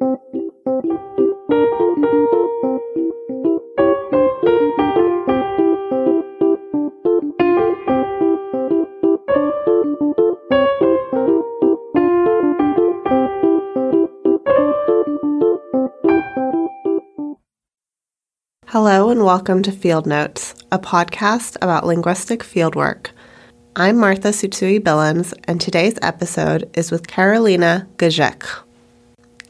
Hello and welcome to Field Notes, a podcast about linguistic fieldwork. I'm Martha Tsutsui Billens, and today's episode is with Karolina Grzech.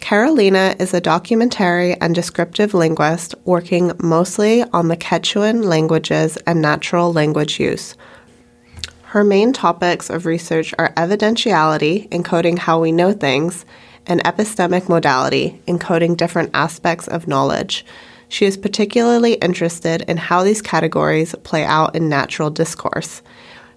Karolina is a documentary and descriptive linguist working mostly on the Quechuan languages and natural language use. Her main topics of research are evidentiality, encoding how we know things, and epistemic modality, encoding different aspects of knowledge. She is particularly interested in how these categories play out in natural discourse.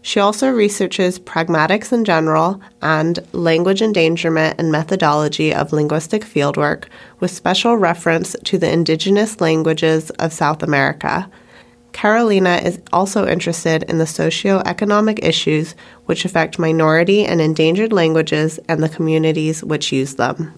She also researches pragmatics in general and language endangerment and methodology of linguistic fieldwork, with special reference to the indigenous languages of South America. Karolina is also interested in the socio-economic issues which affect minority and endangered languages and the communities which use them.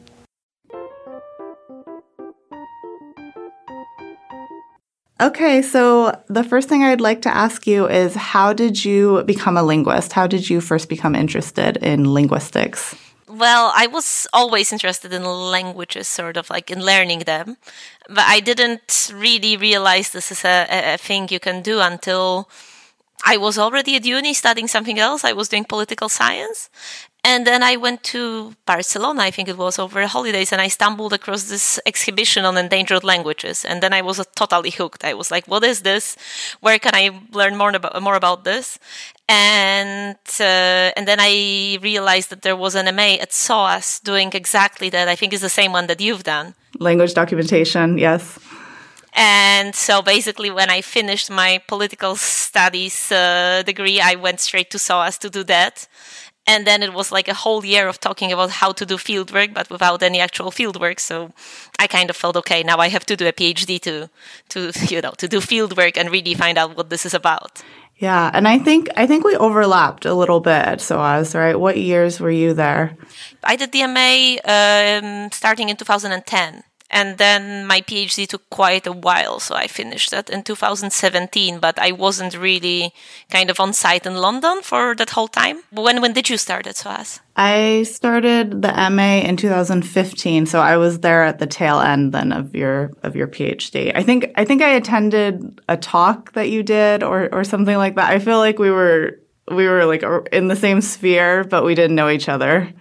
Okay, so the first thing I'd like to ask you is how did you become a linguist? How did you first become interested in linguistics? Well, I was always interested in languages, sort of like in learning them, but I didn't really realize this is a, a thing you can do until I was already at uni studying something else. I was doing political science. And then I went to Barcelona, I think it was over holidays, and I stumbled across this exhibition on endangered languages. And then I was totally hooked. I was like, what is this? Where can I learn more about, more about this? And, uh, and then I realized that there was an MA at SOAS doing exactly that. I think is the same one that you've done. Language documentation, yes. And so basically, when I finished my political studies uh, degree, I went straight to SOAS to do that and then it was like a whole year of talking about how to do fieldwork but without any actual fieldwork so i kind of felt okay now i have to do a phd to to you know to do fieldwork and really find out what this is about. Yeah and i think i think we overlapped a little bit so I was right? What years were you there? I did the ma um, starting in 2010 and then my PhD took quite a while, so I finished that in 2017. But I wasn't really kind of on site in London for that whole time. When when did you start at SOAS? I started the MA in 2015, so I was there at the tail end then of your of your PhD. I think I think I attended a talk that you did or or something like that. I feel like we were we were like uh, in the same sphere, but we didn't know each other.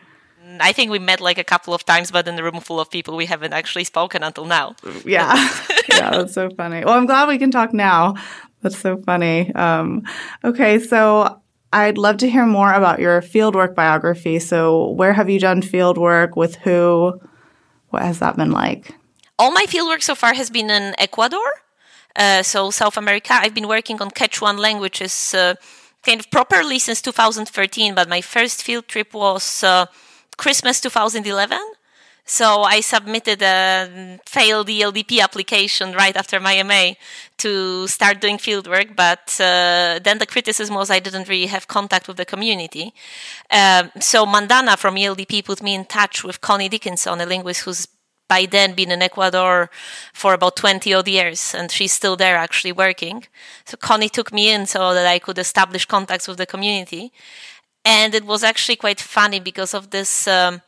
I think we met like a couple of times, but in a room full of people, we haven't actually spoken until now. Yeah. yeah, that's so funny. Well, I'm glad we can talk now. That's so funny. Um, okay, so I'd love to hear more about your fieldwork biography. So, where have you done fieldwork? With who? What has that been like? All my fieldwork so far has been in Ecuador, uh, so South America. I've been working on Quechuan languages uh, kind of properly since 2013, but my first field trip was. Uh, Christmas 2011. So I submitted a failed ELDP application right after my MA to start doing fieldwork, but uh, then the criticism was I didn't really have contact with the community. Uh, so Mandana from ELDP put me in touch with Connie Dickinson, a linguist who's by then been in Ecuador for about 20 odd years, and she's still there actually working. So Connie took me in so that I could establish contacts with the community and it was actually quite funny because of this um,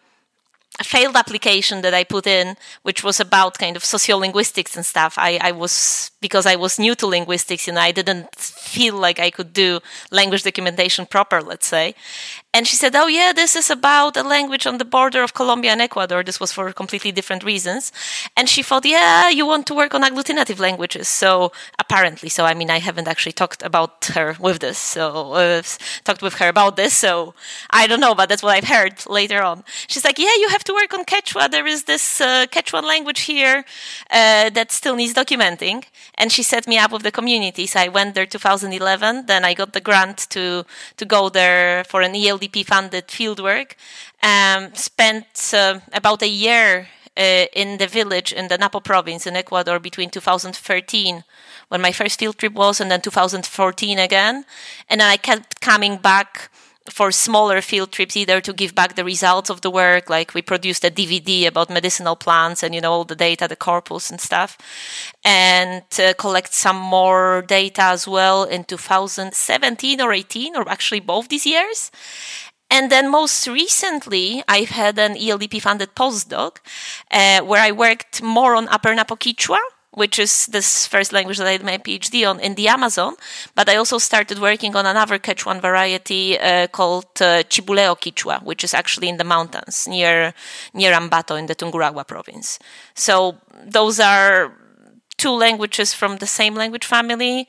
failed application that I put in, which was about kind of sociolinguistics and stuff. I, I was because I was new to linguistics, you know, I didn't feel like I could do language documentation proper, let's say. And she said, "Oh yeah, this is about a language on the border of Colombia and Ecuador. This was for completely different reasons." And she thought, "Yeah, you want to work on agglutinative languages." So apparently, so I mean, I haven't actually talked about her with this, so uh, talked with her about this. So I don't know, but that's what I've heard later on. She's like, "Yeah, you have to work on Quechua. There is this uh, language here uh, that still needs documenting." And she set me up with the community. So I went there 2011. Then I got the grant to to go there for an ELDP funded fieldwork, um, spent uh, about a year uh, in the village in the Napo province in Ecuador between 2013 when my first field trip was and then 2014 again and I kept coming back for smaller field trips either to give back the results of the work like we produced a dvd about medicinal plants and you know all the data the corpus and stuff and uh, collect some more data as well in 2017 or 18 or actually both these years. And then most recently, I've had an ELDP funded postdoc uh, where I worked more on Upper Napo Quechua, which is this first language that I did my PhD on in the Amazon. But I also started working on another Quechuan variety uh, called uh, Chibuleo Quechua, which is actually in the mountains near near Ambato in the Tungurahua province. So those are two languages from the same language family.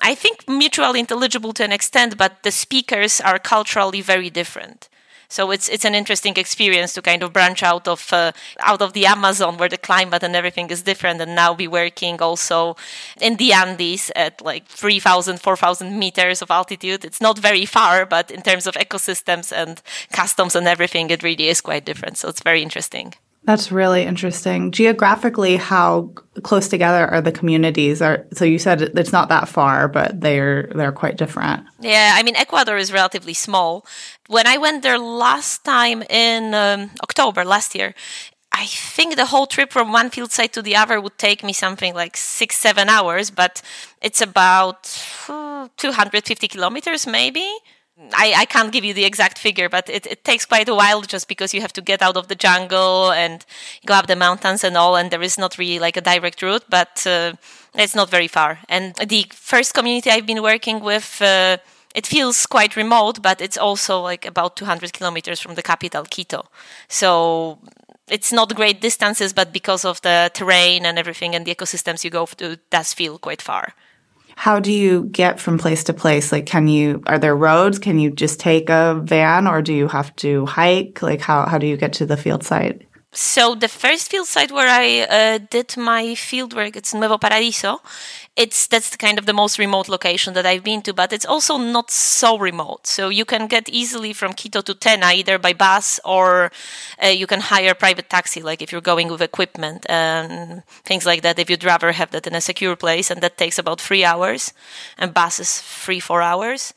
I think mutually intelligible to an extent, but the speakers are culturally very different. So it's it's an interesting experience to kind of branch out of uh, out of the Amazon where the climate and everything is different, and now be working also in the Andes at like 3,000, 4,000 meters of altitude. It's not very far, but in terms of ecosystems and customs and everything, it really is quite different. So it's very interesting. That's really interesting. Geographically, how close together are the communities? Are so you said it's not that far, but they're they're quite different. Yeah, I mean Ecuador is relatively small. When I went there last time in um, October last year, I think the whole trip from one field site to the other would take me something like six, seven hours, but it's about uh, 250 kilometers, maybe. I, I can't give you the exact figure, but it, it takes quite a while just because you have to get out of the jungle and go up the mountains and all, and there is not really like a direct route, but uh, it's not very far. And the first community I've been working with, uh, it feels quite remote, but it's also like about 200 kilometers from the capital, Quito. So it's not great distances, but because of the terrain and everything and the ecosystems you go to, does feel quite far. How do you get from place to place? Like, can you, are there roads? Can you just take a van or do you have to hike? Like, how, how do you get to the field site? So the first field site where I uh, did my field work, it's Nuevo Paradiso. It's that's kind of the most remote location that I've been to, but it's also not so remote. So you can get easily from Quito to Tena either by bus or uh, you can hire private taxi, like if you're going with equipment and things like that. If you'd rather have that in a secure place, and that takes about three hours, and bus is three four hours,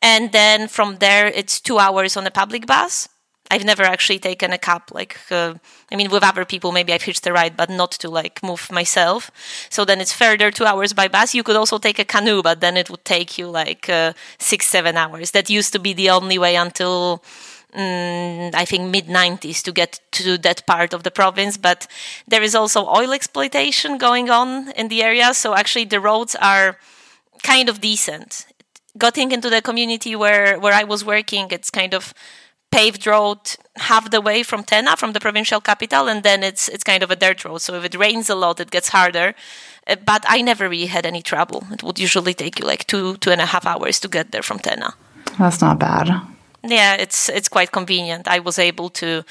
and then from there it's two hours on a public bus I've never actually taken a cab. Like, uh, I mean, with other people, maybe I've hitched a ride, but not to like move myself. So then it's further two hours by bus. You could also take a canoe, but then it would take you like uh, six, seven hours. That used to be the only way until um, I think mid 90s to get to that part of the province. But there is also oil exploitation going on in the area. So actually, the roads are kind of decent. Getting into the community where where I was working, it's kind of paved road half the way from Tena, from the provincial capital, and then it's it's kind of a dirt road. So if it rains a lot, it gets harder. Uh, but I never really had any trouble. It would usually take you like two two and a half hours to get there from Tena. That's not bad yeah it's it's quite convenient. I was able to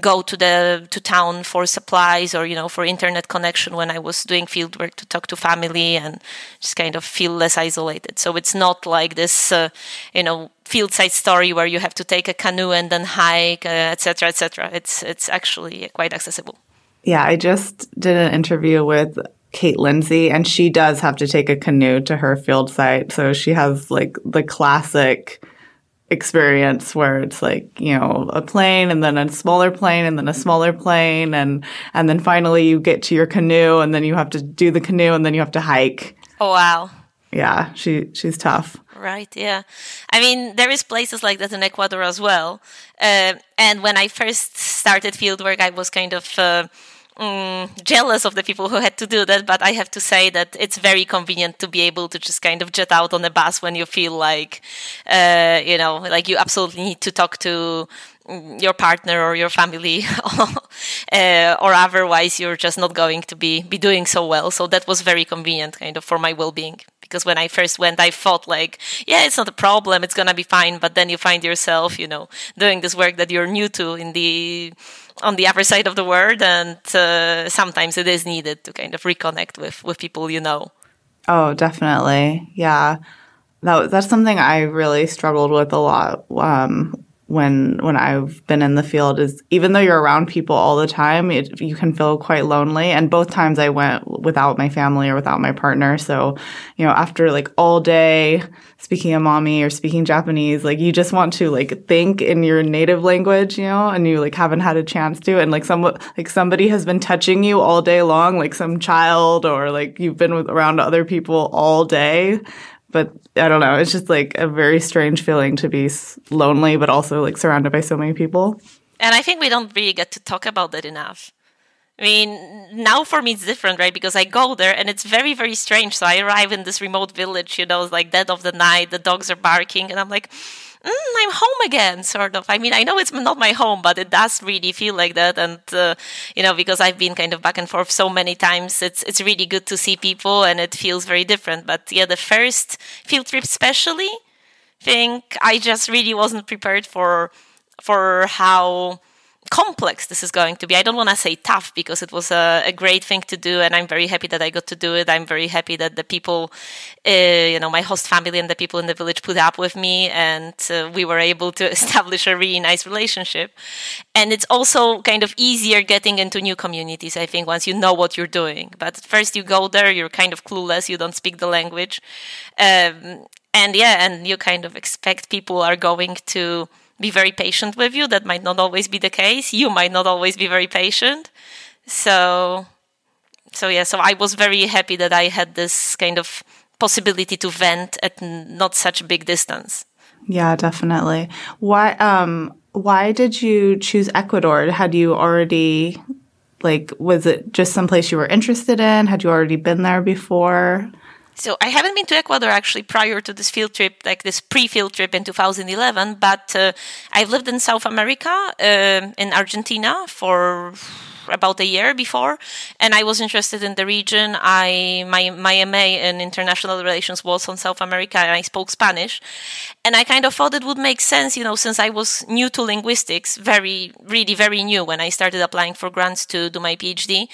go to the to town for supplies or you know for internet connection when i was doing field work to talk to family and just kind of feel less isolated. So it's not like this uh, you know field site story where you have to take a canoe and then hike etc uh, etc et it's it's actually quite accessible. Yeah i just did an interview with Kate Lindsey, and she does have to take a canoe to her field site. So she has like the classic experience where it's like you know a plane and then a smaller plane and then a smaller plane and and then finally you get to your canoe and then you have to do the canoe and then you have to hike. Oh wow. Yeah she she's tough. Right yeah. I mean there is places like that in ecuador as well. Uh, and when i first started fieldwork i was kind of uh, mm, jealous of the people who had to do that, but I have to say that it's very convenient to be able to just kind of jet out on a bus when you feel like, uh, you know, like you absolutely need to talk to mm, your partner or your family, uh, or otherwise you're just not going to be be doing so well. So that was very convenient, kind of for my well being. Because when I first went, I thought like, yeah, it's not a problem, it's gonna be fine. But then you find yourself, you know, doing this work that you're new to in the on the other side of the world, and uh, sometimes it is needed to kind of reconnect with with people you know. Oh, definitely, yeah. That that's something I really struggled with a lot um, when when I've been in the field is even though you're around people all the time, it, you can feel quite lonely. And both times I went without my family or without my partner. So, you know, after like all day speaking Amami or speaking Japanese, like you just want to like think in your native language, you know, and you like haven't had a chance to. And like some like somebody has been touching you all day long, like some child or like you've been with, around other people all day but I don't know. It's just like a very strange feeling to be lonely, but also like surrounded by so many people. And I think we don't really get to talk about that enough. I mean, now for me it's different, right? Because I go there and it's very, very strange. So I arrive in this remote village, you know, it's like dead of the night, the dogs are barking, and I'm like, mm, I'm home again, sort of. I mean, I know it's not my home, but it does really feel like that. And, uh, you know, because I've been kind of back and forth so many times, it's, it's really good to see people and it feels very different. But yeah, the first field trip, especially, think I just really wasn't prepared for, for how, complex this is going to be. I don't want to say tough because it was a, a, great thing to do, and I'm very happy that I got to do it. I'm very happy that the people, uh, you know, my host family and the people in the village put up with me, and uh, we were able to establish a really nice relationship. And it's also kind of easier getting into new communities, I think, once you know what you're doing. But first, you go there, you're kind of clueless, you don't speak the language. Um, and yeah, and you kind of expect people are going to be very patient with you. That might not always be the case. You might not always be very patient. So, so yeah. So I was very happy that I had this kind of possibility to vent at not such a big distance. Yeah, definitely. Why? Um, why did you choose Ecuador? Had you already like was it just some place you were interested in? Had you already been there before? So I haven't been to Ecuador actually prior to this field trip, like this pre-field trip in 2011. But uh, I've lived in South America, uh, in Argentina, for about a year before, and I was interested in the region. I my my MA in international relations was on South America, and I spoke Spanish, and I kind of thought it would make sense, you know, since I was new to linguistics, very really very new when I started applying for grants to do my PhD.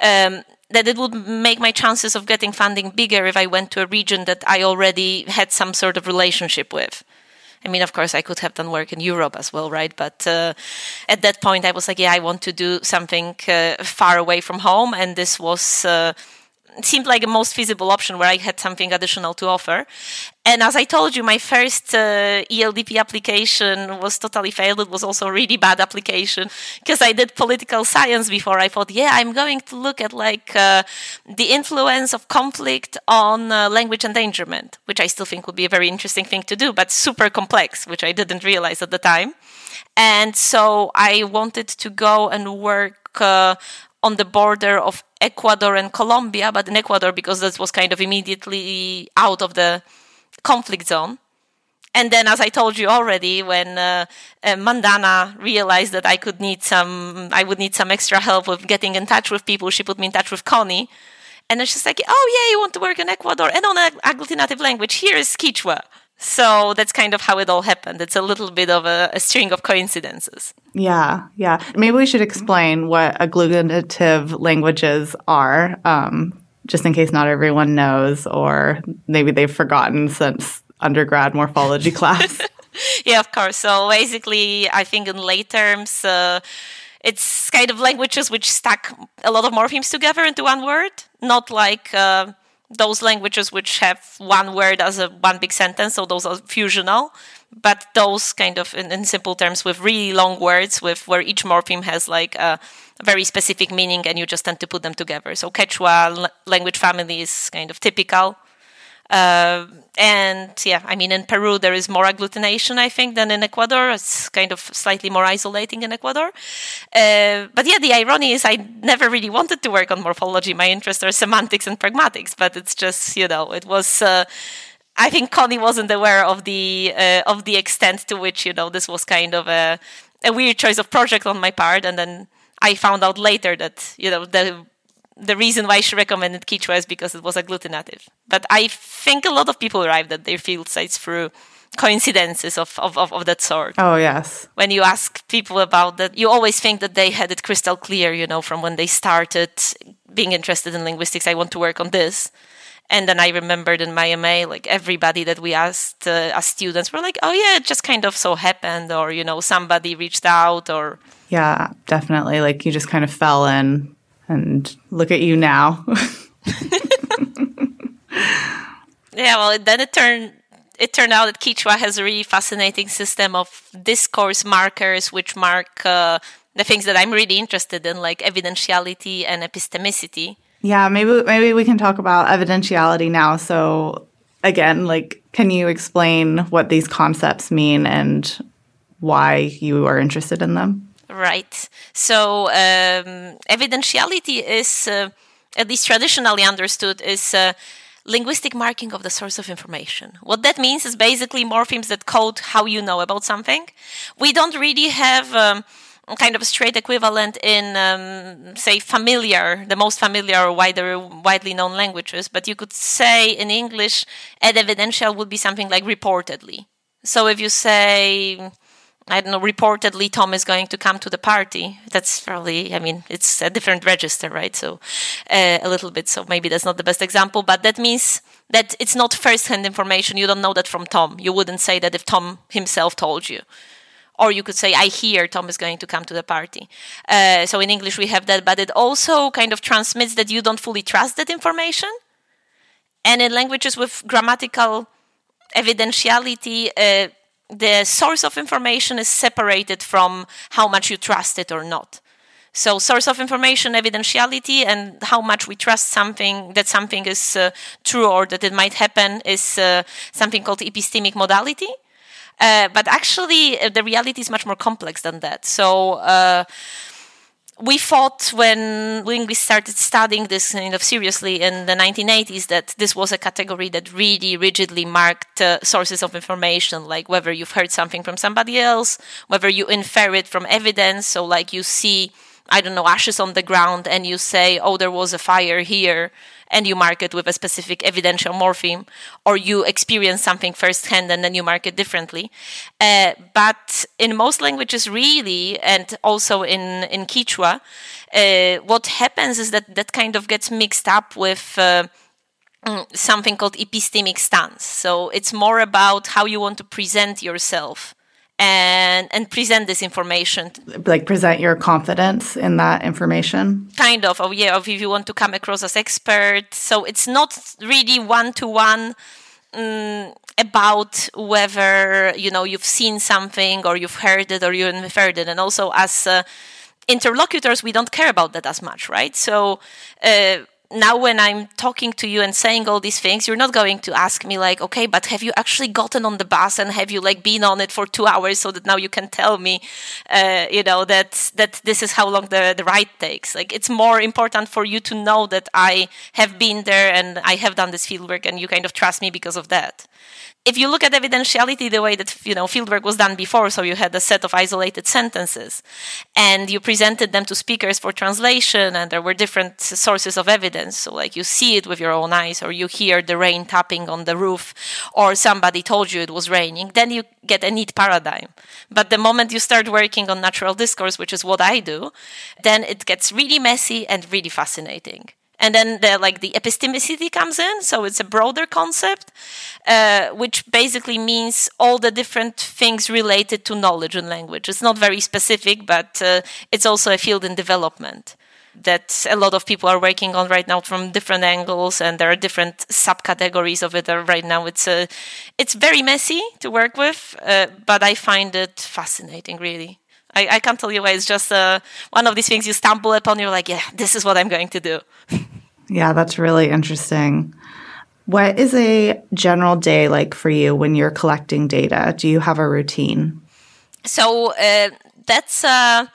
Um, that it would make my chances of getting funding bigger if I went to a region that I already had some sort of relationship with. I mean, of course, I could have done work in Europe as well, right? But uh, at that point, I was like, yeah, I want to do something uh, far away from home. And this was uh, seemed like a most feasible option where I had something additional to offer. And as I told you, my first uh, ELDP application was totally failed. It was also a really bad application because I did political science before. I thought, yeah, I'm going to look at like uh, the influence of conflict on uh, language endangerment, which I still think would be a very interesting thing to do, but super complex, which I didn't realize at the time. And so I wanted to go and work uh, on the border of Ecuador and Colombia, but in Ecuador because that was kind of immediately out of the conflict zone. And then, as I told you already, when uh, uh, Mandana realized that I could need some, I would need some extra help with getting in touch with people, she put me in touch with Connie. And then she's like, "Oh yeah, you want to work in Ecuador and on an agglutinative language? Here is Quechua." So that's kind of how it all happened. It's a little bit of a, a string of coincidences. Yeah, yeah. Maybe we should explain what agglutinative languages are, um, just in case not everyone knows, or maybe they've forgotten since undergrad morphology class. yeah, of course. So basically, I think in lay terms, uh, it's kind of languages which stack a lot of morphemes together into one word, not like. Uh, those languages which have one word as a one big sentence, so those are fusional. But those kind of, in, in simple terms, with really long words, with where each morpheme has like a, a, very specific meaning, and you just tend to put them together. So Quechua l- language family is kind of typical. Uh, and yeah, I mean, in Peru, there is more agglutination, I think, than in Ecuador. It's kind of slightly more isolating in Ecuador. Uh, but yeah, the irony is I never really wanted to work on morphology. My interests are semantics and pragmatics, but it's just, you know, it was. Uh, I think Connie wasn't aware of the uh, of the extent to which you know this was kind of a, a weird choice of project on my part, and then I found out later that you know the the reason why she recommended Quechua is because it was agglutinative. But I think a lot of people arrived at their field sites through coincidences of, of, of, of, that sort. Oh, yes. When you ask people about that, you always think that they had it crystal clear, you know, from when they started being interested in linguistics. I want to work on this. And then I remembered in my MA, like everybody that we asked uh, as students were like, oh, yeah, it just kind of so happened, or, you know, somebody reached out, or. Yeah, definitely. Like you just kind of fell in and look at you now. yeah, well, then it turned it turned out that Quechua has a really fascinating system of discourse markers, which mark uh, the things that I'm really interested in, like evidentiality and epistemicity. Yeah, maybe maybe we can talk about evidentiality now. So again, like, can you explain what these concepts mean and why you are interested in them? Right. So um, evidentiality is, uh, at least traditionally understood, is. Uh, linguistic marking of the source of information. What that means is basically morphemes that code how you know about something. We don't really have um, kind of a straight equivalent in, um, say, familiar, the most familiar or wider, widely known languages, but you could say in English, ad evidential would be something like reportedly. So if you say, I don't know, reportedly Tom is going to come to the party. That's probably, I mean, it's a different register, right? So uh, a little bit. So maybe that's not the best example, but that means that it's not first-hand information. You don't know that from Tom. You wouldn't say that if Tom himself told you. Or you could say, I hear Tom is going to come to the party. Uh, so in English we have that, but it also kind of transmits that you don't fully trust that information. And in languages with grammatical evidentiality, uh, the source of information is separated from how much you trust it or not. So, source of information, evidentiality, and how much we trust something that something is uh, true or that it might happen is uh, something called epistemic modality. Uh, but actually, uh, the reality is much more complex than that. So, uh, we thought when linguists started studying this kind of seriously in the 1980s that this was a category that really rigidly marked uh, sources of information, like whether you've heard something from somebody else, whether you infer it from evidence. So, like you see, I don't know, ashes on the ground and you say, oh, there was a fire here and you mark it with a specific evidential morpheme, or you experience something firsthand and then you mark it differently. Uh, but in most languages, really, and also in, in Quechua, uh, what happens is that that kind of gets mixed up with. Uh, mm, something called epistemic stance. So it's more about how you want to present yourself and and present this information. Like present your confidence in that information? Kind of oh yeah if you want to come across as expert. So it's not really one to one about whether you know you've seen something or you've heard it or you've inferred it. And also as uh, interlocutors we don't care about that as much right? So uh, now when I'm talking to you and saying all these things, you're not going to ask me like, okay, but have you actually gotten on the bus and have you like been on it for two hours so that now you can tell me, uh, you know, that that this is how long the the ride takes. Like it's more important for you to know that I have been there and I have done this fieldwork and you kind of trust me because of that if you look at evidentiality the way that you know fieldwork was done before so you had a set of isolated sentences and you presented them to speakers for translation and there were different sources of evidence. So like you see it with your own eyes or you hear the rain tapping on the roof or somebody told you it was raining then you get a neat paradigm. But the moment you start working on natural discourse which is what i do then it gets really messy and really fascinating and then the like the epistemicity comes in so it's a broader concept uh, which basically means all the different things related to knowledge and language it's not very specific but uh, it's also a field in development that a lot of people are working on right now from different angles and there are different subcategories of it right now it's uh, it's very messy to work with uh, but i find it fascinating really I, I can't tell you why. It's just uh, one of these things you stumble upon. You're like, yeah, this is what I'm going to do. yeah, that's really interesting. What is a general day like for you when you're collecting data? Do you have a routine? So uh, that's. Uh,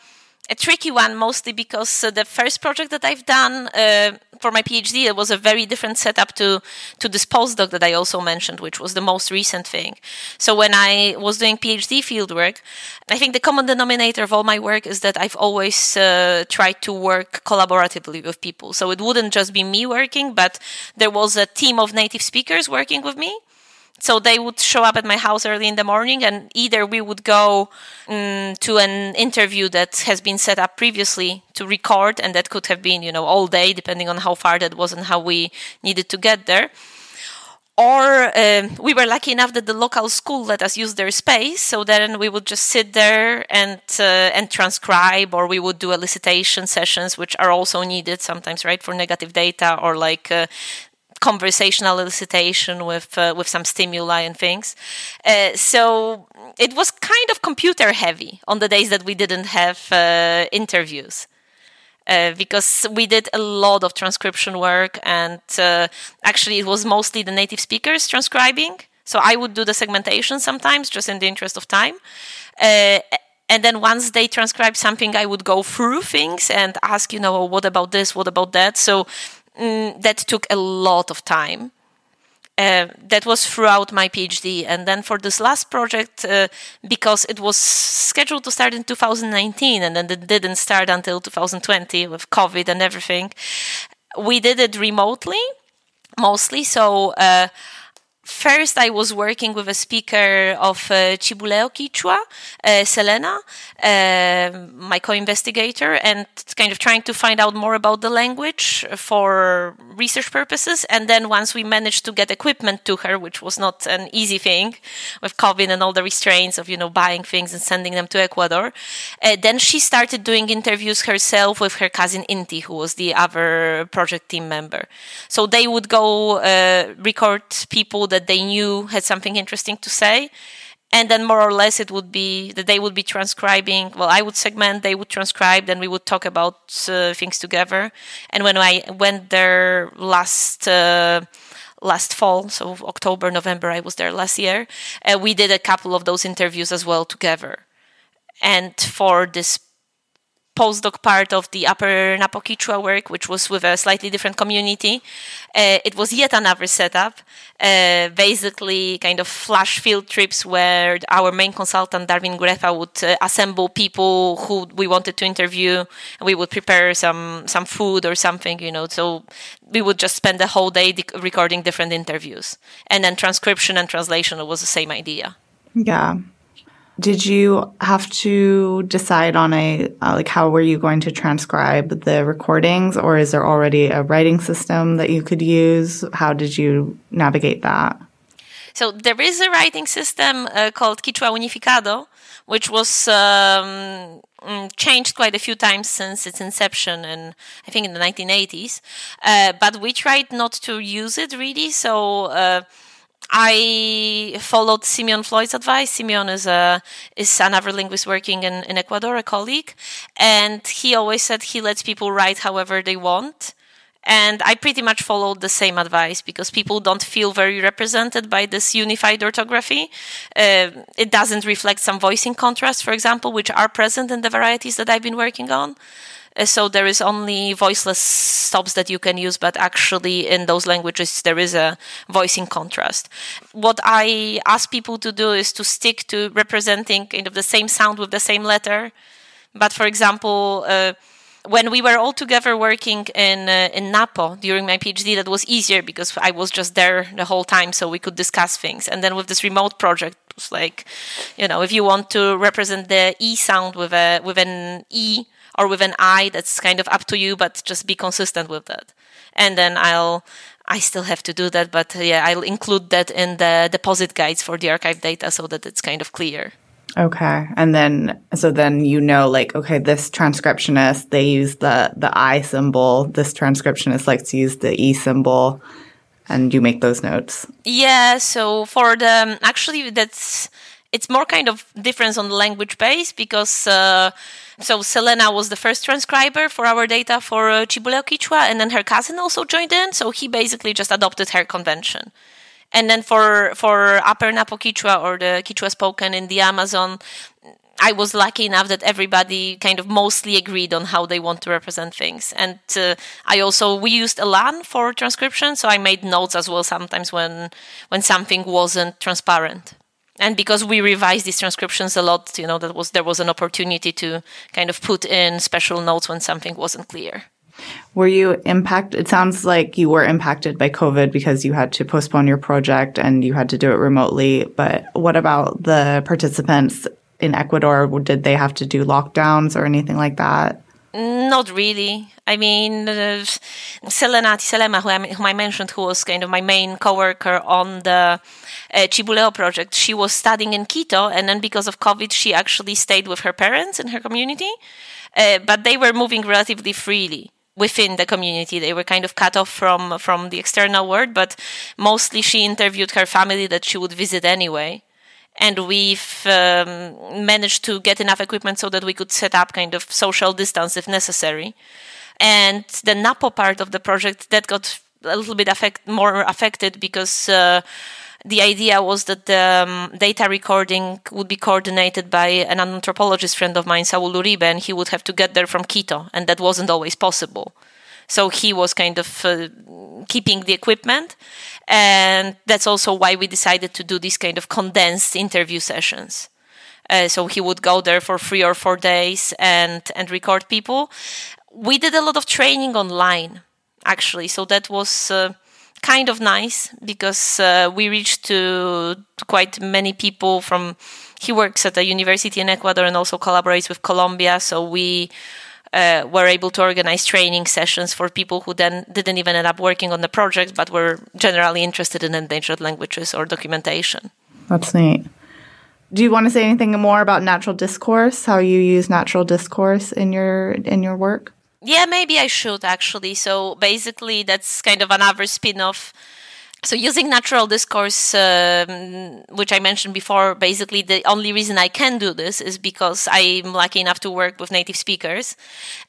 a tricky one, mostly because uh, the first project that I've done uh, for my PhD it was a very different setup to to this postdoc that I also mentioned, which was the most recent thing. So when I was doing PhD fieldwork, I think the common denominator of all my work is that I've always uh, tried to work collaboratively with people. So it wouldn't just be me working, but there was a team of native speakers working with me So they would show up at my house early in the morning, and either we would go um, to an interview that has been set up previously to record, and that could have been, you know, all day, depending on how far that was and how we needed to get there. Or um, we were lucky enough that the local school let us use their space, so then we would just sit there and uh, and transcribe, or we would do elicitation sessions, which are also needed sometimes, right, for negative data or like uh, conversational elicitation with uh, with some stimuli and things. Uh, so it was kind of computer heavy on the days that we didn't have uh, interviews. Uh, because we did a lot of transcription work, and uh, actually, it was mostly the native speakers transcribing. So I would do the segmentation sometimes, just in the interest of time. Uh, and then once they transcribe something, I would go through things and ask, you know, what about this? What about that? So mm, that took a lot of time. Uh, that was throughout my PhD. And then for this last project, uh, because it was scheduled to start in 2019 and then it didn't start until 2020 with COVID and everything, we did it remotely mostly. So uh, First, I was working with a speaker of uh, Chibuleo Quichua, uh, Selena, uh, my co-investigator, and kind of trying to find out more about the language for research purposes. And then once we managed to get equipment to her, which was not an easy thing with COVID and all the restraints of, you know, buying things and sending them to Ecuador, uh, then she started doing interviews herself with her cousin Inti, who was the other project team member. So they would go uh, record people that that they knew had something interesting to say. And then more or less it would be that they would be transcribing well i would segment they would transcribe then we would talk about uh, things together. And when i went there last uh, last fall so october november i was there last year uh, we did a couple of those interviews as well together. And for this postdoc part of the Upper Napo Quechua work, which was with a slightly different community. Uh, it was yet another setup, uh, basically kind of flash field trips where our main consultant, Darwin Grefa, would uh, assemble people who we wanted to interview. And we would prepare some, some food or something, you know, so we would just spend the whole day recording different interviews. And then transcription and translation was the same idea. Yeah did you have to decide on a uh, like how were you going to transcribe the recordings or is there already a writing system that you could use how did you navigate that so there is a writing system uh, called Quichua Unificado, which was um, mm, changed quite a few times since its inception, and I think in the 1980s. Uh, but we tried not to use it really. So uh, I followed Simeon Floyd's advice. Simeon is a is another linguist working in, in Ecuador, a colleague, and he always said he lets people write however they want. And I pretty much followed the same advice because people don't feel very represented by this unified orthography. Uh, it doesn't reflect some voicing contrasts, for example, which are present in the varieties that I've been working on. Uh, so there is only voiceless stops that you can use, but actually in those languages there is a voicing contrast. What I ask people to do is to stick to representing kind of the same sound with the same letter. But for example, uh, when we were all together working in uh, in Napo during my PhD, that was easier because I was just there the whole time, so we could discuss things. And then with this remote project, it was like, you know, if you want to represent the e sound with a with an e or with an I, that's kind of up to you, but just be consistent with that. And then I'll, I still have to do that, but yeah, I'll include that in the deposit guides for the archive data so that it's kind of clear. Okay. And then so then you know like okay this transcriptionist they use the the I symbol this transcriptionist likes to use the E symbol and you make those notes. Yeah, so for the actually that's it's more kind of difference on the language base because uh, so Selena was the first transcriber for our data for uh, Chibuleo Quichua, and then her cousin also joined in. So he basically just adopted her convention. And then for for Upper Napo Quichua or the Quichua spoken in the Amazon, I was lucky enough that everybody kind of mostly agreed on how they want to represent things. And uh, I also we used Elan for transcription, so I made notes as well sometimes when when something wasn't transparent and because we revised these transcriptions a lot you know that was there was an opportunity to kind of put in special notes when something wasn't clear Were you impacted? It sounds like you were impacted by COVID because you had to postpone your project and you had to do it remotely. But what about the participants in Ecuador? Did they have to do lockdowns or anything like that? Not really. I mean, uh, Selena Tiselema, who I, whom I mentioned, who was kind of my main coworker on the uh, Chibuleo project, she was studying in Quito, and then because of COVID, she actually stayed with her parents in her community. Uh, but they were moving relatively freely within the community. They were kind of cut off from from the external world, but mostly she interviewed her family that she would visit anyway and we've um, managed to get enough equipment so that we could set up kind of social distance if necessary. And the Napo part of the project that got a little bit affect, more affected because uh, the idea was that the um, data recording would be coordinated by an anthropologist friend of mine, Saul Uribe, and he would have to get there from Quito, and that wasn't always possible. So he was kind of uh, keeping the equipment. And that's also why we decided to do these kind of condensed interview sessions. Uh, so he would go there for three or four days and, and record people. We did a lot of training online, actually. So that was uh, kind of nice because uh, we reached to, to quite many people from. He works at a university in Ecuador and also collaborates with Colombia. So we uh, were able to organize training sessions for people who then didn't even end up working on the project but were generally interested in endangered languages or documentation. That's neat. Do you want to say anything more about natural discourse? How you use natural discourse in your in your work? Yeah, maybe I should actually. So basically, that's kind of another spin-off so using natural discourse um, which i mentioned before basically the only reason i can do this is because i'm lucky enough to work with native speakers.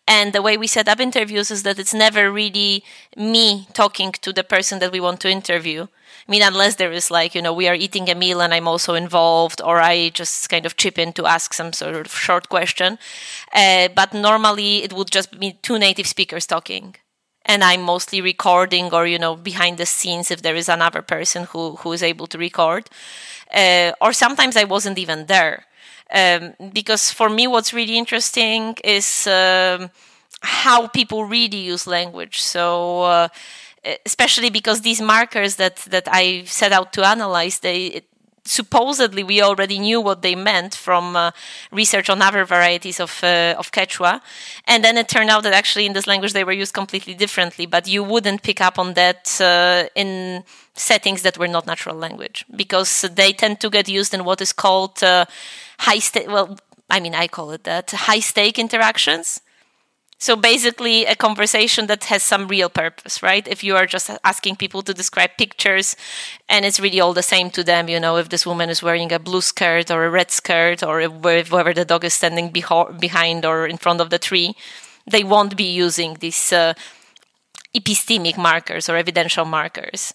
And the way we set up interviews is that it's never really me talking to the person that we want to interview. I mean, unless there is like, you know, we are eating a meal and I'm also involved, or I just kind of chip in to ask some sort of short question. Uh, but normally it would just be two native speakers talking and I'm mostly recording or you know behind the scenes if there is another person who who is able to record, uh, or sometimes I wasn't even there. Um, because for me, what's really interesting is um, how people really use language. So. Uh, especially because these markers that that I set out to analyze, they supposedly we already knew what they meant from uh, research on other varieties of uh, of Quechua, and then it turned out that actually in this language they were used completely differently. But you wouldn't pick up on that uh, in settings that were not natural language because they tend to get used in what is called uh, high stake. Well, I mean, I call it that high stake interactions. So basically, a conversation that has some real purpose, right? If you are just asking people to describe pictures and it's really all the same to them, you know, if this woman is wearing a blue skirt or a red skirt or whether the dog is standing beho- behind or in front of the tree, they won't be using these uh, epistemic markers or evidential markers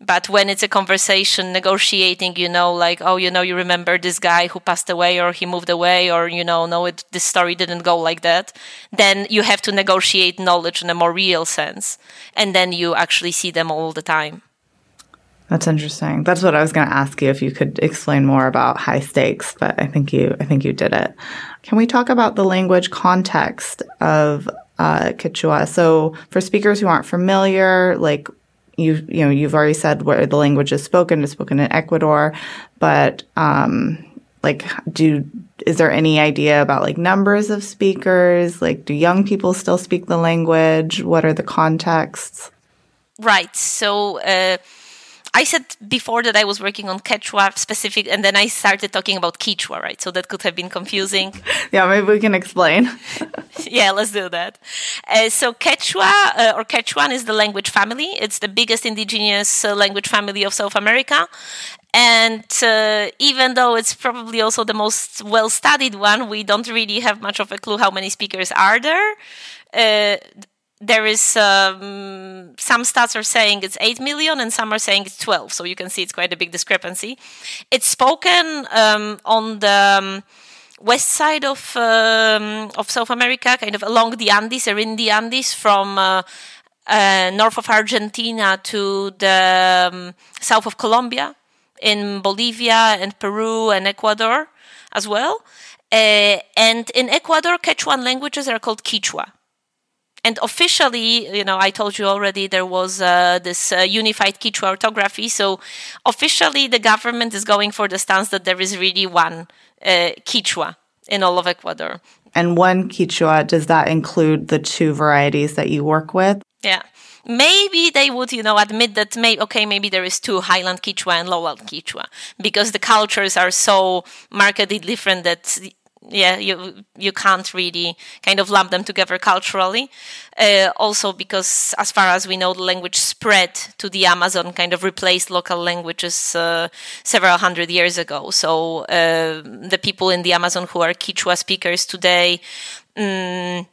but when it's a conversation negotiating you know like oh you know you remember this guy who passed away or he moved away or you know no it, this story didn't go like that then you have to negotiate knowledge in a more real sense. And then you actually see them all the time. That's interesting. That's what i was going to ask you if you could explain more about high stakes but i think you i think you did it. Can we talk about the language context of uh, Quechua. So, for speakers who aren't familiar, like you you know you've already said where the language is spoken is spoken in Ecuador, but um, like do is there any idea about like numbers of speakers? Like, do young people still speak the language? What are the contexts? Right. So. Uh, I said before that I was working on Quechua specific, and then I started talking about Quechua, right? So that could have been confusing. yeah, maybe we can explain. yeah, let's do that. Uh, so Quechua uh, or Quechuan is the language family. It's the biggest indigenous uh, language family of South America. And uh, even though it's probably also the most well studied one, we don't really have much of a clue how many speakers are there uh, there is um, some stats are saying it's 8 million and some are saying it's 12 so you can see it's quite a big discrepancy. It's spoken um, on the um, west side of um, of south america kind of along the andes or in the andes from uh, uh, north of argentina to the um, south of colombia in bolivia and peru and ecuador as well. Uh, and in ecuador quechuan languages are called quichua And officially, you know, I told you already there was uh, this uh, unified Quechua orthography. So officially, the government is going for the stance that there is really one uh, Quechua in all of Ecuador. And one Quechua, does that include the two varieties that you work with? Yeah maybe they would, you know, admit that maybe okay, maybe there is two Highland Quechua and Lowland Quechua because the cultures are so markedly different that yeah, you you can't really kind of lump them together culturally. Uh, also, because as far as we know, the language spread to the Amazon, kind of replaced local languages uh, several hundred years ago. So uh, the people in the Amazon who are Quechua speakers today. Um,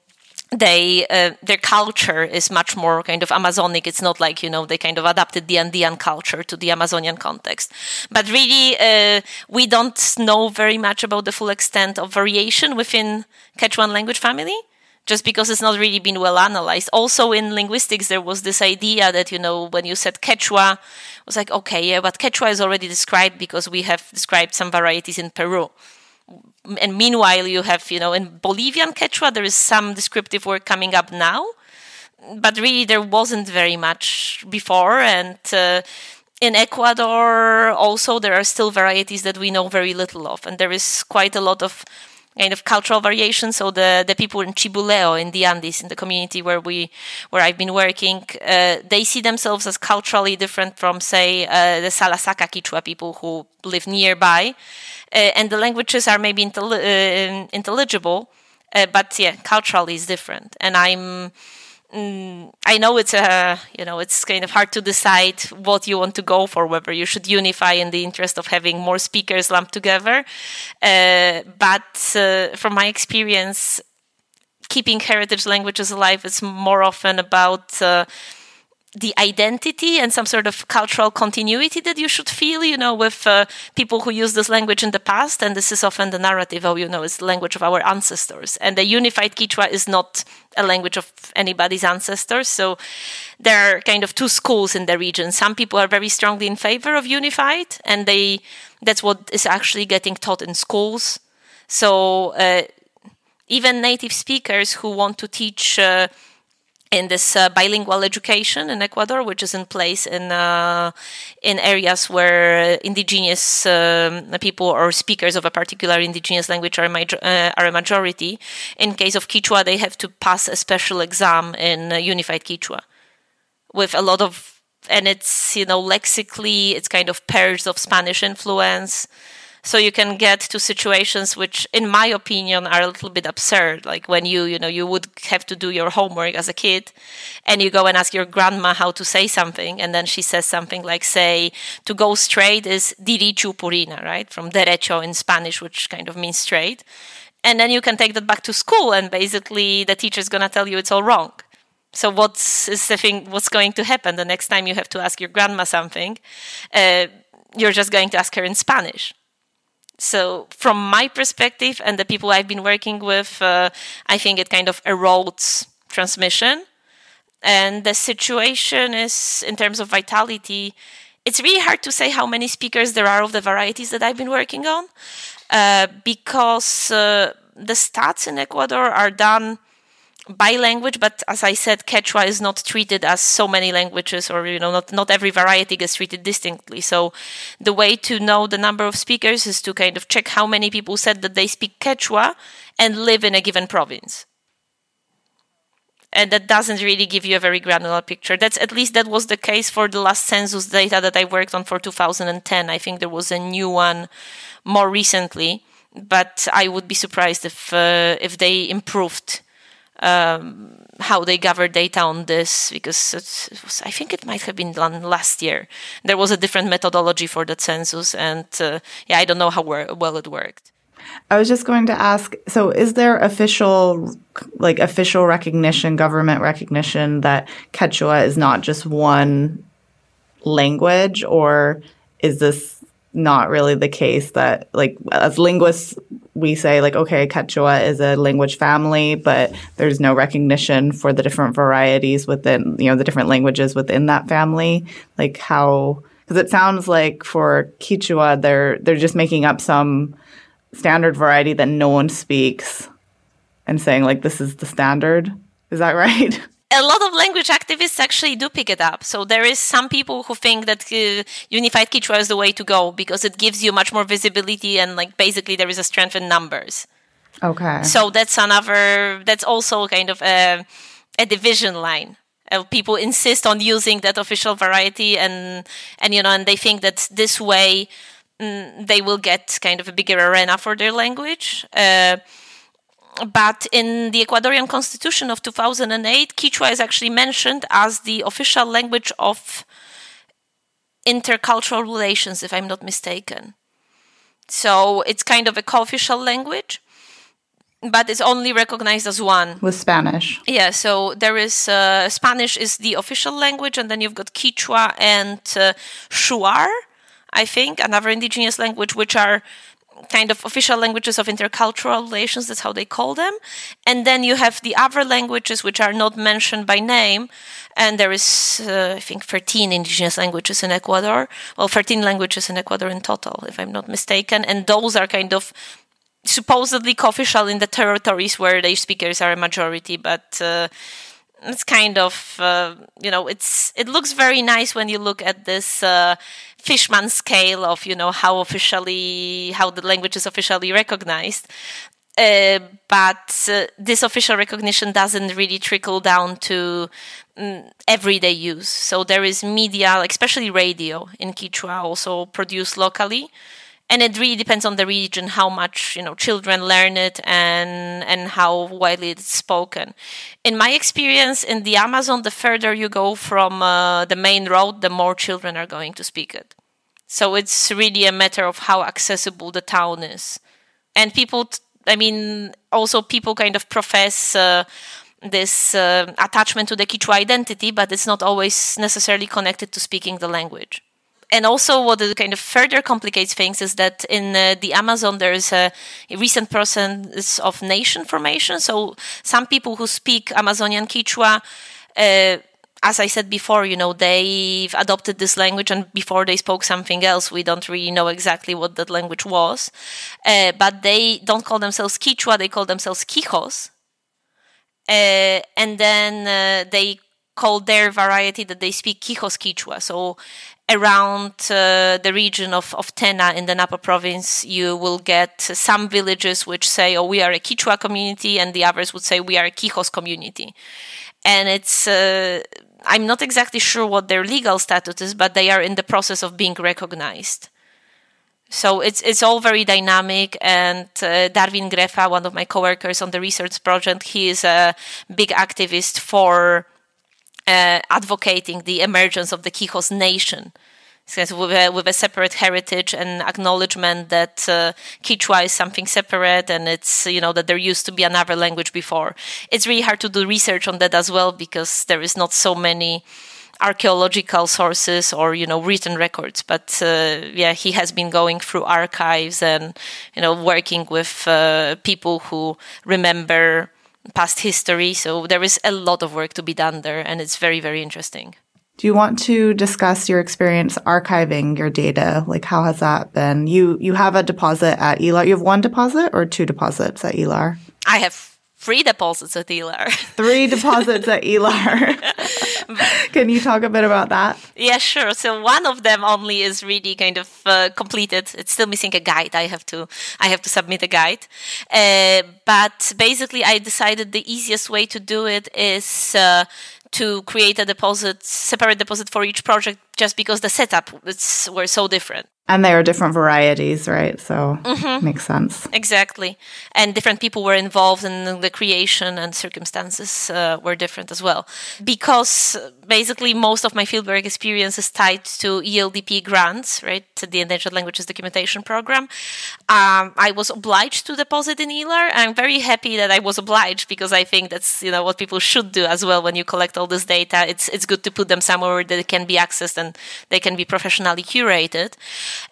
they uh, their culture is much more kind of Amazonic. It's not like you know they kind of adapted the Andean culture to the Amazonian context. But really, uh, we don't know very much about the full extent of variation within Quechuan language family. Just because it's not really been well analyzed. Also, in linguistics, there was this idea that you know when you said Quechua, it was like okay, yeah, but Quechua is already described because we have described some varieties in Peru and meanwhile you have you know in bolivian quechua there is some descriptive work coming up now but really there wasn't very much before. And uh, in ecuador also there are still varieties that we know very little of and there is quite a lot of kind of cultural variation. So the, the people in Chibuleo in the Andes, in the community where we where I've been working, uh, they see themselves as culturally different from, say, uh, the Salasaca Quechua people who live nearby, uh, and the languages are maybe intelli- uh, intelligible, uh, but yeah, culturally is different. And I'm Mm, I know it's a you know it's kind of hard to decide what you want to go for, whether you should unify in the interest of having more speakers lumped together. Uh, but uh, from my experience, keeping heritage languages alive is more often about uh, the identity and some sort of cultural continuity that you should feel, you know, with uh, people who use this language in the past. And this is often the narrative, oh, you know, it's the language of our ancestors. And the unified Quechua is not a language of anybody's ancestors. So there are kind of two schools in the region. Some people are very strongly in favor of unified, and they that's what is actually getting taught in schools. So uh, even native speakers who want to teach uh, in this uh, bilingual education in Ecuador, which is in place in uh, in areas where indigenous um, people or speakers of a particular indigenous language are, major- uh, are a majority. In case of Quechua, they have to pass a special exam in uh, Unified Quechua, with a lot of and it's you know lexically it's kind of pairs of Spanish influence so you can get to situations which in my opinion are a little bit absurd. Like when you you know you would have to do your homework as a kid and you go and ask your grandma how to say something and then she says something like say to go straight is dirichu purina right? From derecho in spanish which kind of means straight. And then you can take that back to school and basically the teacher's going to tell you it's all wrong. So what's is the thing what's going to happen the next time you have to ask your grandma something? Uh, you're just going to ask her in spanish so, from my perspective and the people I've been working with, uh, I think it kind of erodes transmission. And the situation is, in terms of vitality, it's really hard to say how many speakers there are of the varieties that I've been working on uh, because uh, the stats in Ecuador are done by language, but as I said, Quechua is not treated as so many languages, or you know, not not every variety gets treated distinctly. So, the way to know the number of speakers is to kind of check how many people said that they speak Quechua and live in a given province. And that doesn't really give you a very granular picture. That's at least that was the case for the last census data that I worked on for 2010. I think there was a new one more recently, but I would be surprised if uh, if they improved um, how they gather data on this because was, I think it might have been done last year. There was a different methodology for the census, and uh, yeah, I don't know how well it worked. I was just going to ask so is there official like official recognition government recognition that Quechua is not just one language or is this not really the case that like as linguists we say like okay quechua is a language family but there's no recognition for the different varieties within you know the different languages within that family like how because it sounds like for quechua they're they're just making up some standard variety that no one speaks and saying like this is the standard Is that right? A lot of language activists actually do pick it up. So there is some people who think that uh, unified Quechua is the way to go because it gives you much more visibility and like basically there is a strength in numbers. Okay. So that's another. That's also kind of a, a division line. Uh, people insist on using that official variety, and and you know, and they think that this way mm, they will get kind of a bigger arena for their language. Uh, but in the Ecuadorian constitution of 2008, Quechua is actually mentioned as the official language of intercultural relations, if I'm not mistaken. So it's kind of a co official language, but it's only recognized as one. With Spanish. Yeah, so there is uh, Spanish is the official language, and then you've got Quechua and uh, Shuar, I think, another indigenous language, which are kind of official languages of intercultural relations. That's how they call them. And then you have the other languages which are not mentioned by name. And there is, uh, I think, 13 indigenous languages in Ecuador. Well, 13 languages in Ecuador in total, if I'm not mistaken. And those are kind of supposedly co-official in the territories where the speakers are a majority, but uh, it's kind of uh, you know it's it looks very nice when you look at this uh, Fishman scale of you know how officially how the language is officially recognized. Uh, but uh, this official recognition doesn't really trickle down to um, everyday use. So there is media, especially radio in Quechua, also produced locally and it really depends on the region how much you know children learn it and and how widely it's spoken. In my experience in the amazon the further you go from uh, the main road the more children are going to speak it. So it's really a matter of how accessible the town is. And people t- i mean also people kind of profess uh, this uh, attachment to the Quechua identity, but it's not always necessarily connected to speaking the language and also what kind of further complicates things is that in uh, the Amazon there is a, recent process of nation formation. So some people who speak Amazonian Quechua. Uh, as I said before, you know, they've adopted this language, and before they spoke something else, we don't really know exactly what that language was. Uh, but they don't call themselves Quechua; they call themselves Quijos. Uh, and then uh, they call their variety that they speak Quijos Quechua. So around uh, the region of, of Tena in the Napo province, you will get some villages which say, oh, we are a Quechua community, and the others would say, we are a Quijos community. And it's, uh, I'm not exactly sure what their legal status is, but they are in the process of being recognized. So it's it's all very dynamic. And uh, Darwin Grefa, one of my coworkers on the research project, he is a big activist for uh, advocating the emergence of the Quijos nation. With a, with a separate heritage and acknowledgement that uh, Quechua is something separate and it's, you know, that there used to be another language before. It's really hard to do research on that as well because there is not so many archaeological sources or you know written records but uh, yeah he has been going through archives and you know working with uh, people who remember past history. So there is a lot of work to be done there, and it's very, very interesting. Do you want to discuss your experience archiving your data? Like, how has that been? You you have a deposit at ELAR. You have one deposit or two deposits at ELAR? I have three deposits at ELAR. Three deposits at ELAR. Can you talk a bit about that? Yeah, sure. So one of them only is really kind of uh, completed. It's still missing a guide. I have to I have to submit a guide. Uh, but basically, I decided the easiest way to do it is uh, to create a deposit, separate deposit for each project, just because the setup were so different. And they are different varieties, right? So mm-hmm. makes sense. Exactly. And different people were involved in the creation and circumstances uh, were different as well. Because basically most of my fieldwork experience is tied to ELDP grants, right? To the Endangered Languages Documentation Program. Um, I was obliged to deposit in ELAR. I'm very happy that I was obliged because I think that's, you know, what people should do as well when you collect all this data. It's, it's good to put them somewhere that it can be accessed and they can be professionally curated.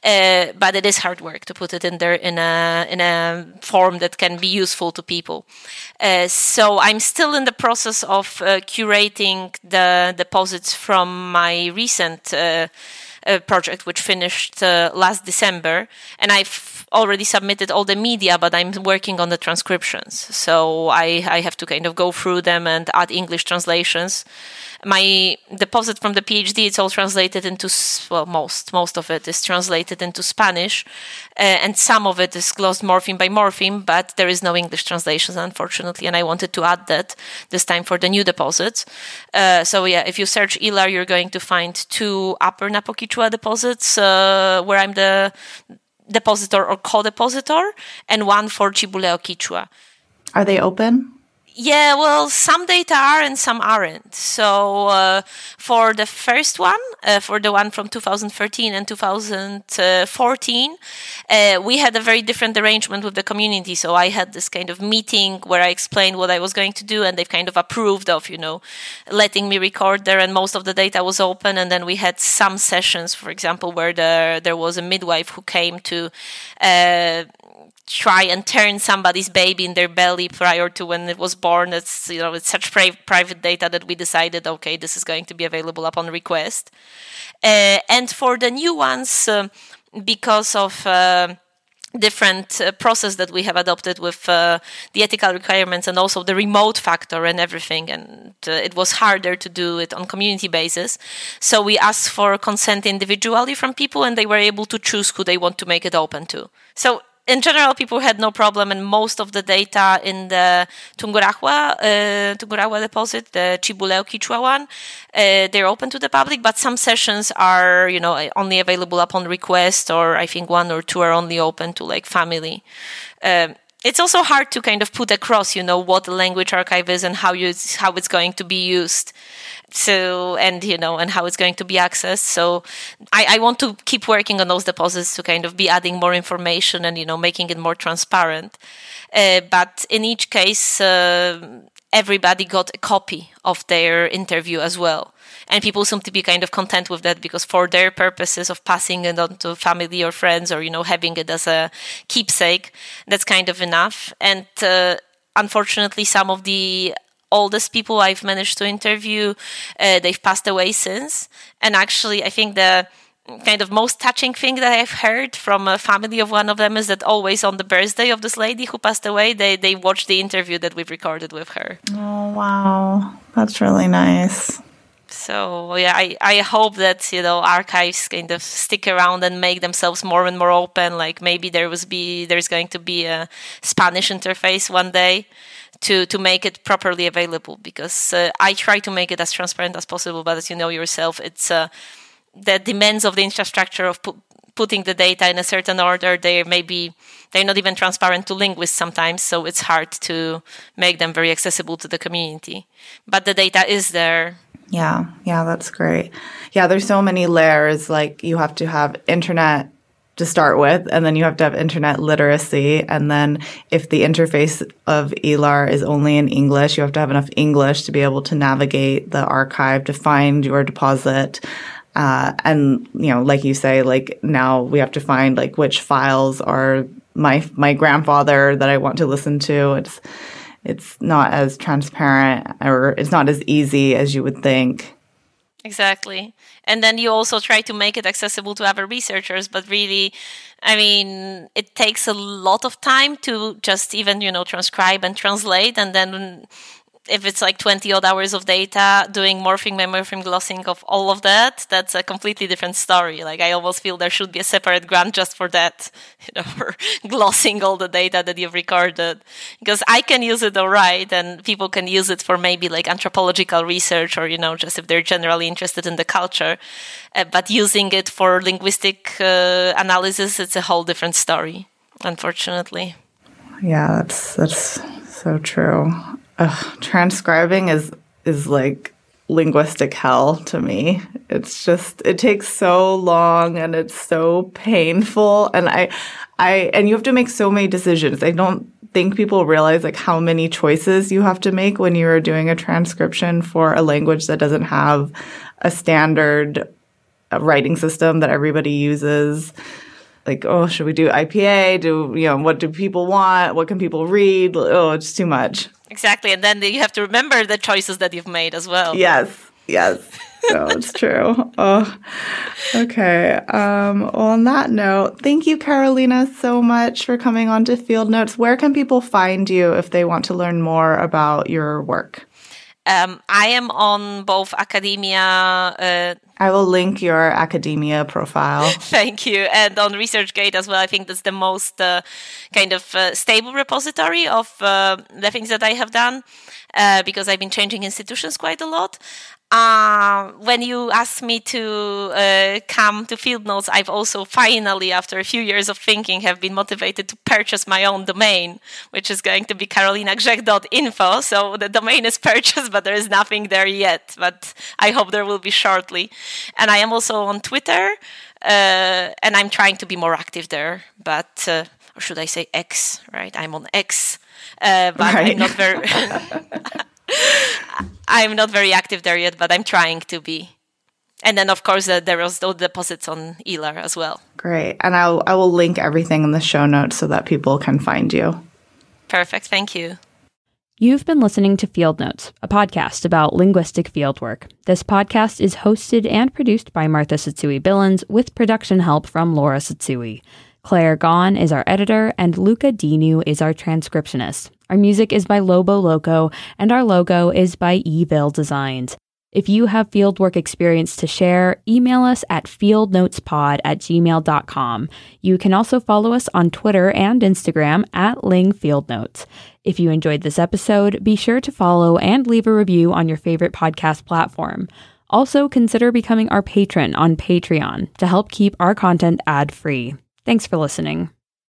Uh, but it is hard work to put it in there in a in a form that can be useful to people. Uh, so I'm still in the process of uh, curating the deposits from my recent uh, uh, project, which finished last December, and I've already submitted all the media, but I'm working on the transcriptions. So I, I have to kind of go through them and add English translations. My deposit from the PhD, it's all translated into, well, most, most of it is translated into Spanish, uh, and some of it is glossed morpheme by morpheme, but there is no English translations, unfortunately, and I wanted to add that this time for the new deposits. Uh, so yeah, if you search ELAR, you're going to find two Upper Napo Quechua deposits uh, where I'm the depositor or co-depositor, and one for Chibuleo Quechua. Are they open? Yeah, well, some data are and some aren't. So uh, for the first one, uh, for the one from 2013 and 2014, uh, we had a very different arrangement with the community. So I had this kind of meeting where I explained what I was going to do, and they've kind of approved of, you know, letting me record there, and most of the data was open. And then we had some sessions, for example, where there there was a midwife who came to uh, try and turn somebody's baby in their belly prior to when it was born. It's you know it's such pri- private data that we decided okay this is going to be available upon request. Uh, and for the new ones, uh, because of uh, different uh, process that we have adopted with uh, the ethical requirements and also the remote factor and everything and uh, it was harder to do it on community basis so we asked for consent individually from people and they were able to choose who they want to make it open to so in general, people had no problem, and most of the data in the Tungurahua, uh, Tungurahua deposit, the Chibuleo Quechua one, uh, they're open to the public, but some sessions are, you know, only available upon request, or I think one or two are only open to like family. Um, it's also hard to kind of put across, you know, what the language archive is and how you how it's going to be used. So and you know and how it's going to be accessed. So I, I want to keep working on those deposits to kind of be adding more information and you know making it more transparent. Uh, but in each case uh, everybody got a copy of their interview as well and people seem to be kind of content with that because for their purposes of passing it on to family or friends or you know having it as a keepsake that's kind of enough and uh, unfortunately some of the oldest people I've managed to interview, uh, they've passed away since. And actually, I think the kind of most touching thing that I've heard from a family of one of them is that always on the birthday of this lady who passed away, they they watched the interview that we've recorded with her. Oh wow, that's really nice. So yeah, I, I hope that you know archives kind of stick around and make themselves more and more open. Like maybe there was be there's going to be a Spanish interface one day to to make it properly available because uh, I try to make it as transparent as possible. But as you know yourself, it's uh, the demands of the infrastructure of pu- putting the data in a certain order. They maybe they're not even transparent to linguists sometimes, so it's hard to make them very accessible to the community. But the data is there. Yeah, yeah, that's great. Yeah, there's so many layers. Like you have to have internet to start with, and then you have to have internet literacy. And then if the interface of ELAR is only in English, you have to have enough English to be able to navigate the archive to find your deposit. Uh, and you know, like you say, like now we have to find like which files are my my grandfather that I want to listen to. It's it's not as transparent or it's not as easy as you would think. Exactly. And then you also try to make it accessible to other researchers, but really, I mean, it takes a lot of time to just even, you know, transcribe and translate. And then if it's like 20 odd hours of data doing morpheme by morpheme glossing of all of that that's a completely different story. Like i almost feel there should be a separate grant just for that you know for glossing all the data that you've recorded. Because i can use it all right and people can use it for maybe like anthropological research or you know just if they're generally interested in the culture. Uh, but using it for linguistic uh, analysis it's a whole different story unfortunately. Yeah that's that's so true Ugh, transcribing is is like linguistic hell to me. It's just it takes so long and it's so painful and I I and you have to make so many decisions. I don't think people realize like how many choices you have to make when you're doing a transcription for a language that doesn't have a standard writing system that everybody uses like oh should we do ipa do you know what do people want what can people read oh it's too much Exactly. And then you have to remember the choices that you've made as well. Yes. Yes. no, it's true. Oh, okay. Um, well, on that note, thank you, Karolina, so much for coming on to Field Notes. Where can people find you if they want to learn more about your work? Um, I am on both academia. Uh, I will link your academia profile. Thank you. And on ResearchGate as well. I think that's the most uh, kind of uh, stable repository of uh, the things that I have done uh, because I've been changing institutions quite a lot. Uh, when you asked me to uh, come to Field Notes, I've also finally, after a few years of thinking, have been motivated to purchase my own domain, which is going to be karolinagrzech.info. So the domain is purchased, but there is nothing there yet. But I hope there will be shortly. And I am also on Twitter, uh, and I'm trying to be more active there. But uh, or should I say X? Right, I'm on X, uh, but right. I'm not very. I'm not very active there yet, but I'm trying to be. And then, of course, uh, there are those deposits on Elar as well. Great. And I'll, I will link everything in the show notes so that people can find you. Perfect. Thank you. You've been listening to Field Notes, a podcast about linguistic fieldwork. This podcast is hosted and produced by Martha Tsutsui Billins with production help from Laura Tsutsui. Claire Gahn is our editor, and Luca Dinu is our transcriptionist. Our music is by Lobo Loco, and our logo is by Evil Designs. If you have fieldwork experience to share, email us at fieldnotespod at gmail.com. You can also follow us on Twitter and Instagram at Ling Field Notes. If you enjoyed this episode, be sure to follow and leave a review on your favorite podcast platform. Also, consider becoming our patron on Patreon to help keep our content ad free. Thanks for listening.